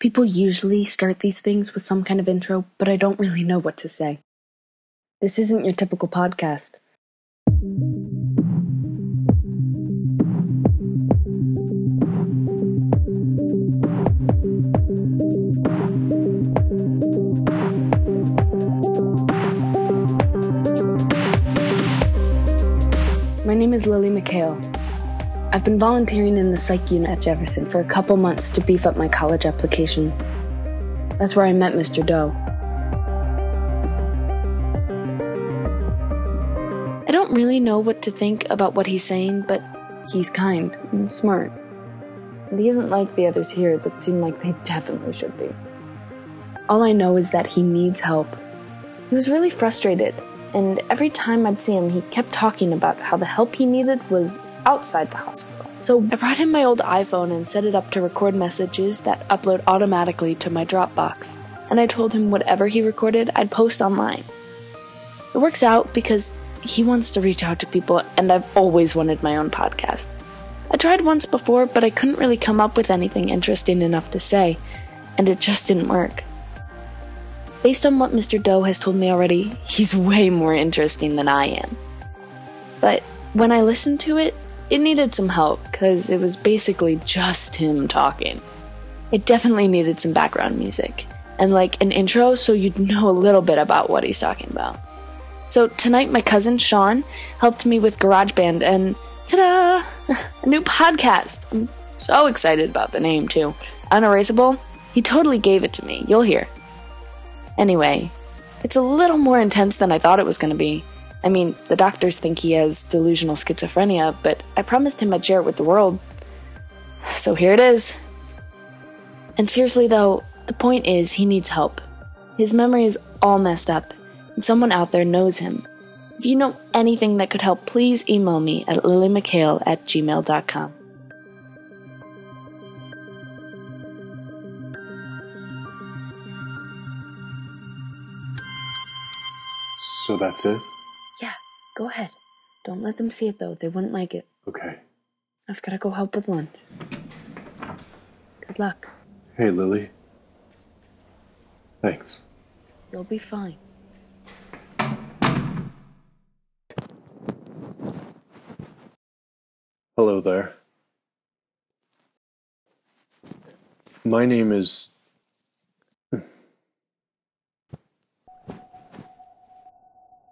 People usually start these things with some kind of intro, but I don't really know what to say. This isn't your typical podcast. My name is Lily McHale. I've been volunteering in the psych unit at Jefferson for a couple months to beef up my college application. That's where I met Mr. Doe. I don't really know what to think about what he's saying, but he's kind and smart. And he isn't like the others here that seem like they definitely should be. All I know is that he needs help. He was really frustrated, and every time I'd see him, he kept talking about how the help he needed was outside the hospital. So I brought him my old iPhone and set it up to record messages that upload automatically to my Dropbox. And I told him whatever he recorded, I'd post online. It works out because he wants to reach out to people, and I've always wanted my own podcast. I tried once before, but I couldn't really come up with anything interesting enough to say, and it just didn't work. Based on what Mr. Doe has told me already, he's way more interesting than I am. But when I listened to it, it needed some help because it was basically just him talking. It definitely needed some background music and like an intro so you'd know a little bit about what he's talking about. So tonight, my cousin Sean helped me with GarageBand and ta da! A new podcast. I'm so excited about the name too. Unerasable? He totally gave it to me. You'll hear. Anyway, it's a little more intense than I thought it was going to be. I mean, the doctors think he has delusional schizophrenia, but I promised him I'd share it with the world. So here it is. And seriously, though, the point is he needs help. His memory is all messed up, and someone out there knows him. If you know anything that could help, please email me at lilymchale at gmail.com. So that's it? Go ahead. Don't let them see it though, they wouldn't like it. Okay. I've gotta go help with lunch. Good luck. Hey, Lily. Thanks. You'll be fine. Hello there. My name is. Hmm.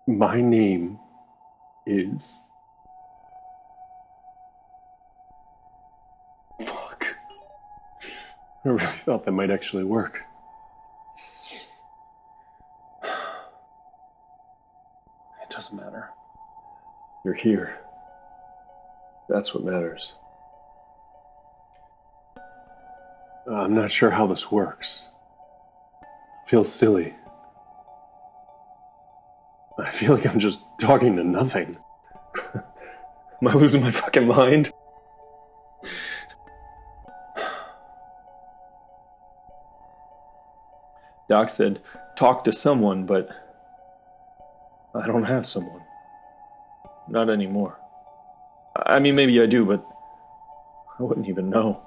My name is. Fuck. I really thought that might actually work. It doesn't matter. You're here. That's what matters. I'm not sure how this works. Feels silly. I feel like I'm just talking to nothing. Am I losing my fucking mind? Doc said, talk to someone, but I don't have someone. Not anymore. I mean, maybe I do, but I wouldn't even know.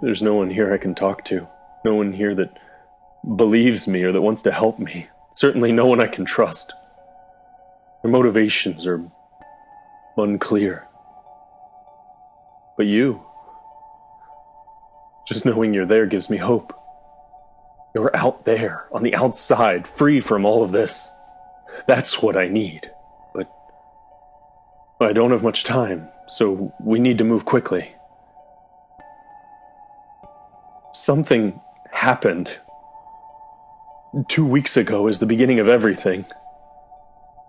There's no one here I can talk to. No one here that believes me or that wants to help me. Certainly no one I can trust. Their motivations are unclear. But you, just knowing you're there gives me hope. You're out there, on the outside, free from all of this. That's what I need. But I don't have much time, so we need to move quickly. Something happened. Two weeks ago is the beginning of everything.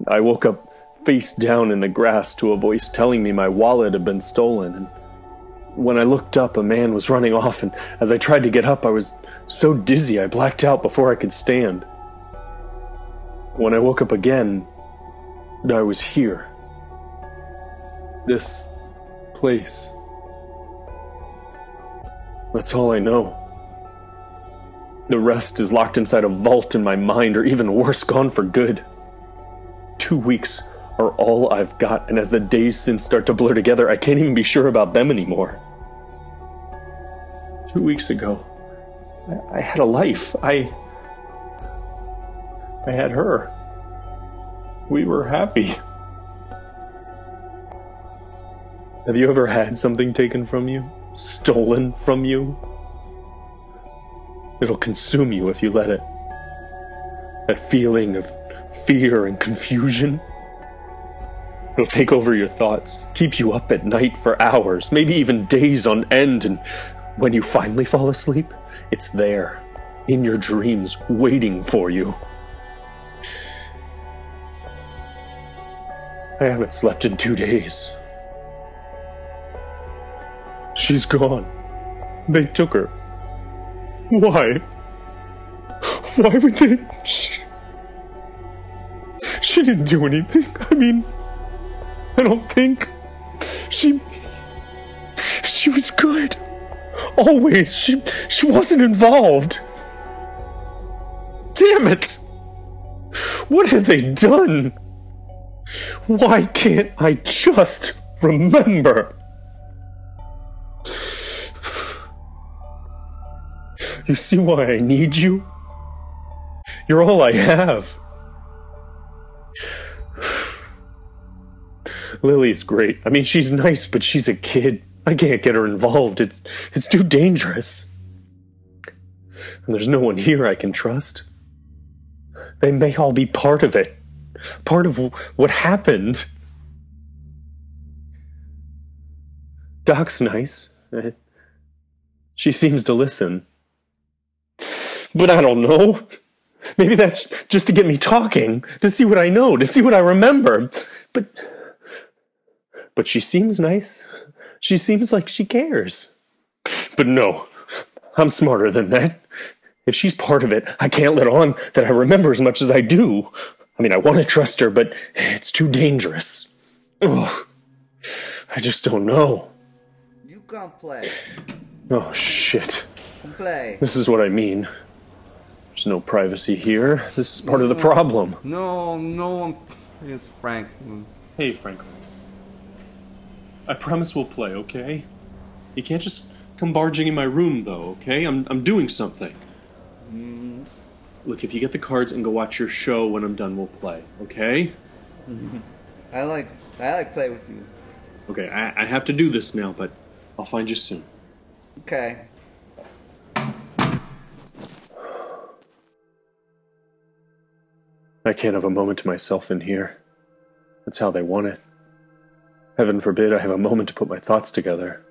I woke up face down in the grass to a voice telling me my wallet had been stolen. And when I looked up, a man was running off, and as I tried to get up, I was so dizzy I blacked out before I could stand. When I woke up again, I was here. This place. That's all I know. The rest is locked inside a vault in my mind, or even worse, gone for good. Two weeks are all I've got, and as the days since start to blur together, I can't even be sure about them anymore. Two weeks ago, I, I had a life. I. I had her. We were happy. Have you ever had something taken from you? Stolen from you? It'll consume you if you let it. That feeling of fear and confusion. It'll take over your thoughts, keep you up at night for hours, maybe even days on end, and when you finally fall asleep, it's there, in your dreams, waiting for you. I haven't slept in two days. She's gone. They took her. Why? Why would they? She, she didn't do anything. I mean, I don't think she. She was good. Always. She she wasn't involved. Damn it! What have they done? Why can't I just remember? You see why I need you? You're all I have. Lily's great. I mean, she's nice, but she's a kid. I can't get her involved. It's it's too dangerous. And there's no one here I can trust. They may all be part of it. Part of what happened. Doc's nice. She seems to listen. But I don't know. Maybe that's just to get me talking, to see what I know, to see what I remember. But but she seems nice. She seems like she cares. But no, I'm smarter than that. If she's part of it, I can't let on that I remember as much as I do. I mean, I want to trust her, but it's too dangerous. Ugh. I just don't know. You can't play. Oh, shit. Play. This is what I mean. There's no privacy here. This is part of the problem. No, no one. It's Frank. Hey, Franklin. I promise we'll play, okay? You can't just come barging in my room, though, okay? I'm, I'm doing something. Mm. Look, if you get the cards and go watch your show when I'm done, we'll play, okay? I like I like play with you. Okay, I, I have to do this now, but I'll find you soon. Okay. I can't have a moment to myself in here. That's how they want it. Heaven forbid I have a moment to put my thoughts together.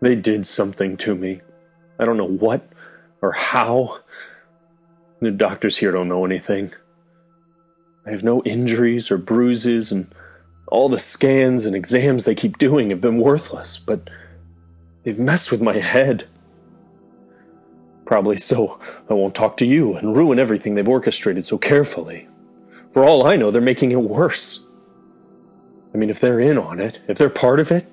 They did something to me. I don't know what or how. The doctors here don't know anything. I have no injuries or bruises, and all the scans and exams they keep doing have been worthless, but they've messed with my head. Probably so I won't talk to you and ruin everything they've orchestrated so carefully. For all I know, they're making it worse. I mean, if they're in on it, if they're part of it,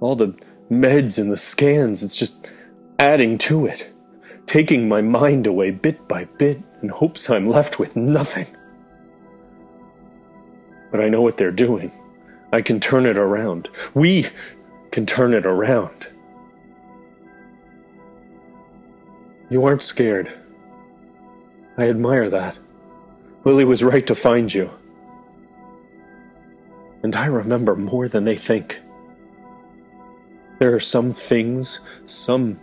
all the meds and the scans, it's just adding to it, taking my mind away bit by bit in hopes I'm left with nothing. But I know what they're doing. I can turn it around. We can turn it around. You aren't scared. I admire that. Lily was right to find you. And I remember more than they think. There are some things, some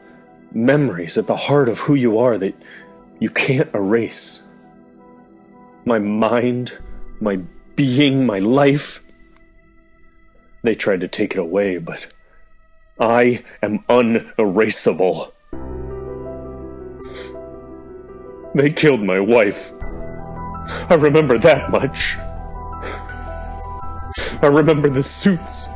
memories at the heart of who you are that you can't erase. My mind, my being, my life. They tried to take it away, but I am unerasable. They killed my wife. I remember that much. I remember the suits.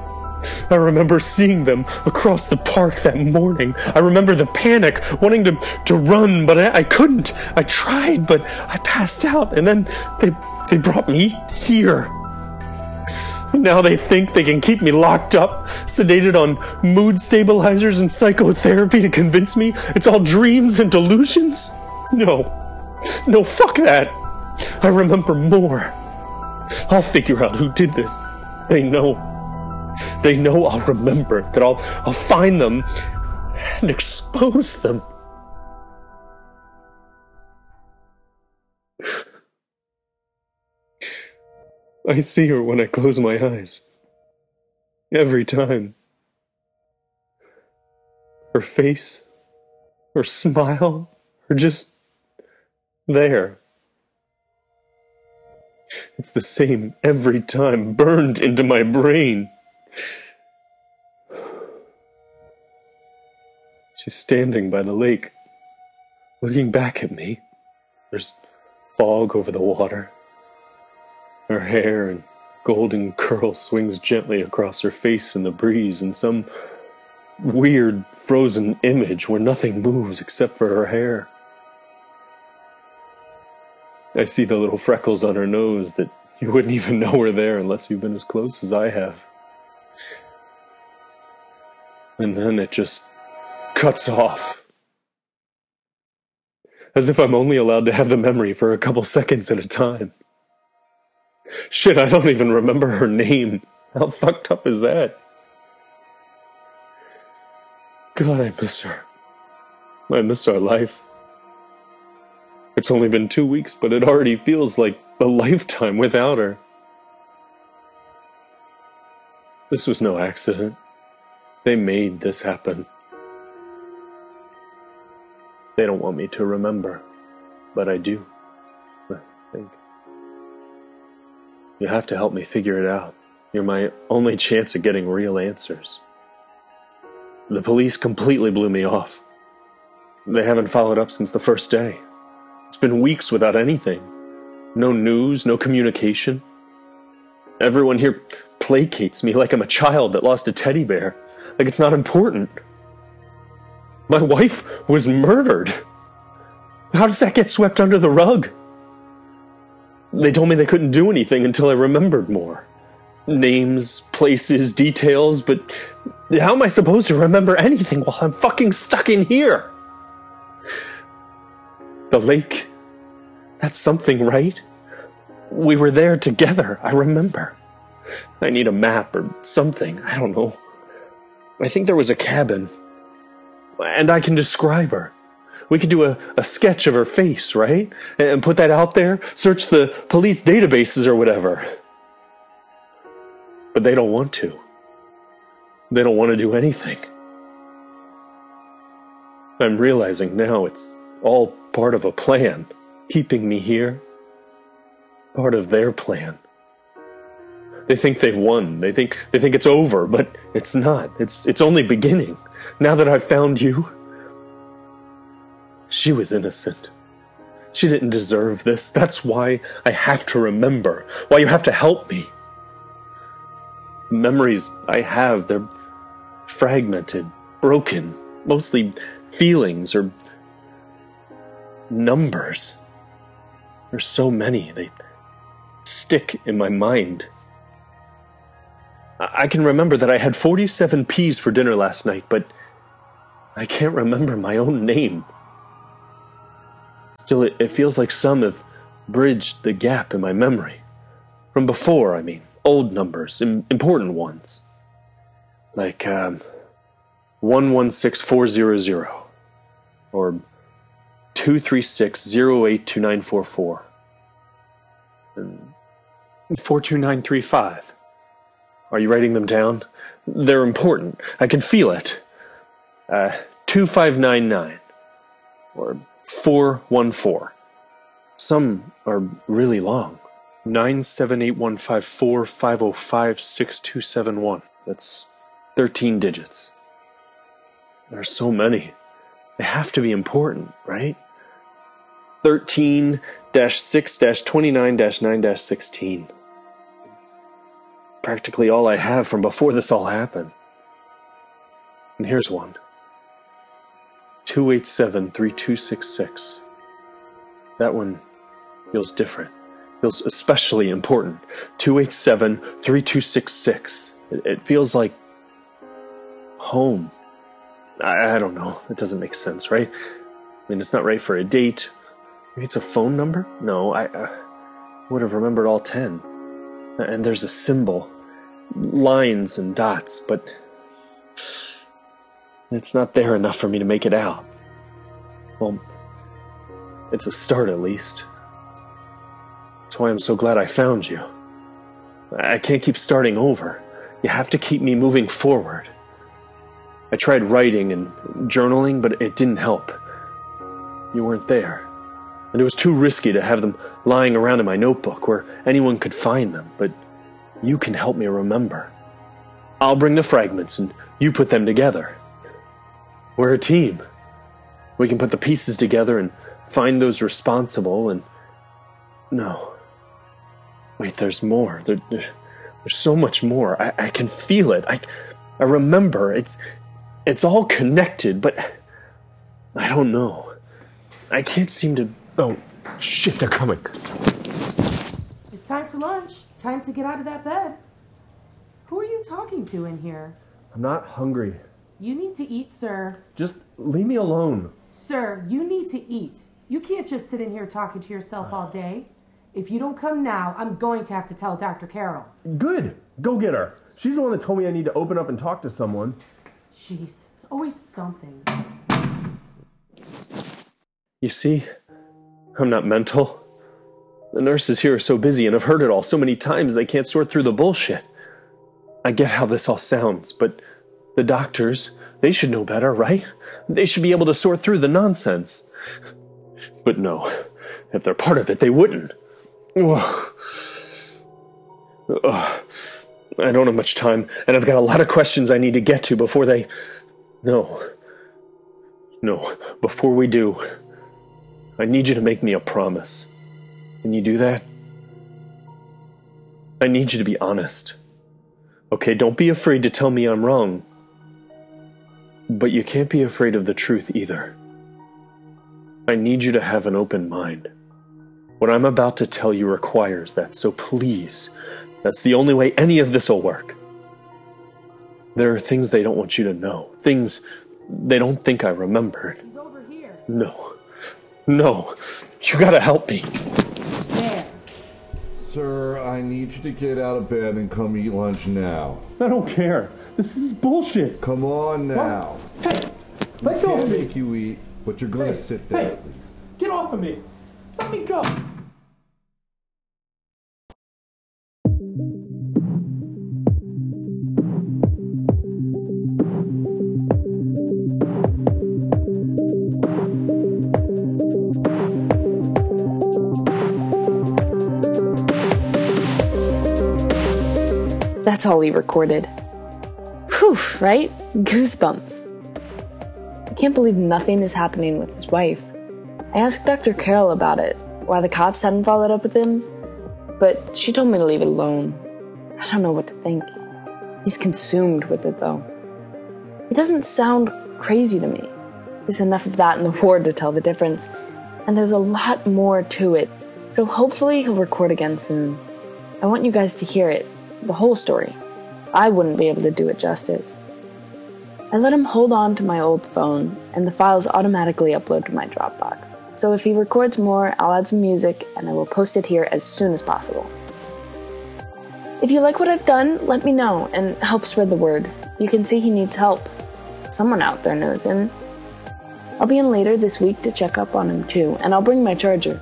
I remember seeing them across the park that morning. I remember the panic, wanting to, to run, but I, I couldn't. I tried, but I passed out, and then they, they brought me here. Now they think they can keep me locked up, sedated on mood stabilizers and psychotherapy to convince me it's all dreams and delusions? No. No, fuck that. I remember more. I'll figure out who did this. They know. They know I'll remember, that I'll, I'll find them and expose them. I see her when I close my eyes. Every time. Her face, her smile, are just there. It's the same every time, burned into my brain. She's standing by the lake, looking back at me. There's fog over the water. Her hair and golden curl swings gently across her face in the breeze in some weird frozen image where nothing moves except for her hair. I see the little freckles on her nose that you wouldn't even know were there unless you've been as close as I have. And then it just cuts off. As if I'm only allowed to have the memory for a couple seconds at a time. Shit, I don't even remember her name. How fucked up is that? God, I miss her. I miss our life. It's only been two weeks, but it already feels like a lifetime without her. This was no accident. They made this happen. They don't want me to remember, but I do. I think. You have to help me figure it out. You're my only chance at getting real answers. The police completely blew me off. They haven't followed up since the first day. Been weeks without anything. No news, no communication. Everyone here placates me like I'm a child that lost a teddy bear, like it's not important. My wife was murdered. How does that get swept under the rug? They told me they couldn't do anything until I remembered more. Names, places, details, but how am I supposed to remember anything while I'm fucking stuck in here? The lake. That's something, right? We were there together, I remember. I need a map or something, I don't know. I think there was a cabin. And I can describe her. We could do a, a sketch of her face, right? And put that out there, search the police databases or whatever. But they don't want to. They don't want to do anything. I'm realizing now it's all part of a plan, keeping me here. Part of their plan. They think they've won. They think they think it's over, but it's not. It's it's only beginning. Now that I've found you, she was innocent. She didn't deserve this. That's why I have to remember. Why you have to help me. Memories I have, they're fragmented, broken, mostly feelings or numbers. There's so many, they stick in my mind. I can remember that I had 47 peas for dinner last night, but I can't remember my own name. Still, it, it feels like some have bridged the gap in my memory. From before, I mean, old numbers, Im- important ones. Like um, 116400 or 236-082944 and 42935. Are you writing them down? They're important. I can feel it. Uh, 2599 or 414. Some are really long. 9781545056271. That's 13 digits. There are so many. They have to be important, right? 13 6 29 9 16. Practically all I have from before this all happened. And here's one 287 3266. That one feels different, feels especially important. 287 3266. It feels like home. I, I don't know. It doesn't make sense, right? I mean, it's not right for a date Maybe it's a phone number? No, I uh, would have remembered all ten. And there's a symbol. lines and dots, but it's not there enough for me to make it out. Well, it's a start at least. That's why I'm so glad I found you. I can't keep starting over. You have to keep me moving forward. I tried writing and journaling, but it didn't help. You weren't there. And it was too risky to have them lying around in my notebook where anyone could find them, but you can help me remember. I'll bring the fragments and you put them together. We're a team. We can put the pieces together and find those responsible and. No. Wait, there's more. There, there's so much more. I, I can feel it. I, I remember. It's, it's all connected, but I don't know. I can't seem to. Oh, shit! They're coming. It's time for lunch. Time to get out of that bed. Who are you talking to in here? I'm not hungry. You need to eat, sir. Just leave me alone. Sir, you need to eat. You can't just sit in here talking to yourself all day. If you don't come now, I'm going to have to tell Dr. Carroll. Good. Go get her. She's the one that told me I need to open up and talk to someone. Jeez, it's always something. You see, I'm not mental. The nurses here are so busy and have heard it all so many times they can't sort through the bullshit. I get how this all sounds, but the doctors, they should know better, right? They should be able to sort through the nonsense. But no, if they're part of it, they wouldn't. Ugh. Ugh. I don't have much time, and I've got a lot of questions I need to get to before they. No. No, before we do, I need you to make me a promise. Can you do that? I need you to be honest. Okay, don't be afraid to tell me I'm wrong. But you can't be afraid of the truth either. I need you to have an open mind. What I'm about to tell you requires that, so please, that's the only way any of this will work. There are things they don't want you to know, things they don't think I remembered. He's over here. No, no, you gotta help me. There. Sir, I need you to get out of bed and come eat lunch now. I don't care. This is bullshit. Come on now. Hey, let go Can't of me. make you eat, but you're gonna Hey, sit there hey. at least. Get off of me. Let me go. That's all he recorded. Whew, right? Goosebumps. I can't believe nothing is happening with his wife. I asked Dr. Carroll about it, why the cops hadn't followed up with him, but she told me to leave it alone. I don't know what to think. He's consumed with it, though. He doesn't sound crazy to me. There's enough of that in the ward to tell the difference, and there's a lot more to it, so hopefully he'll record again soon. I want you guys to hear it, the whole story. I wouldn't be able to do it justice. I let him hold on to my old phone, and the files automatically upload to my Dropbox. So if he records more, I'll add some music and I will post it here as soon as possible. If you like what I've done, let me know and help spread the word. You can see he needs help. Someone out there knows him. I'll be in later this week to check up on him too, and I'll bring my charger.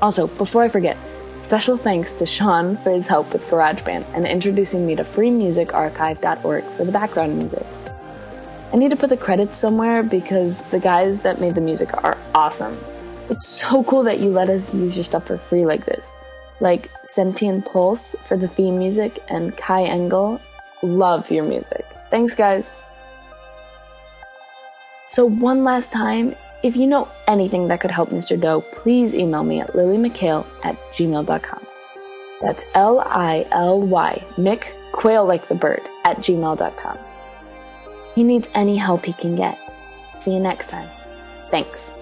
Also, before I forget, special thanks to Sean for his help with GarageBand and introducing me to freemusicarchive.org for the background music. I need to put the credits somewhere because the guys that made the music are awesome. It's so cool that you let us use your stuff for free like this. Like Sentient Pulse for the theme music and Kai Engel. Love your music. Thanks, guys. So, one last time, if you know anything that could help Mr. Doe, please email me at lilymckail at gmail.com. That's L I L Y, Mick, quail like the bird, at gmail.com. He needs any help he can get. See you next time. Thanks.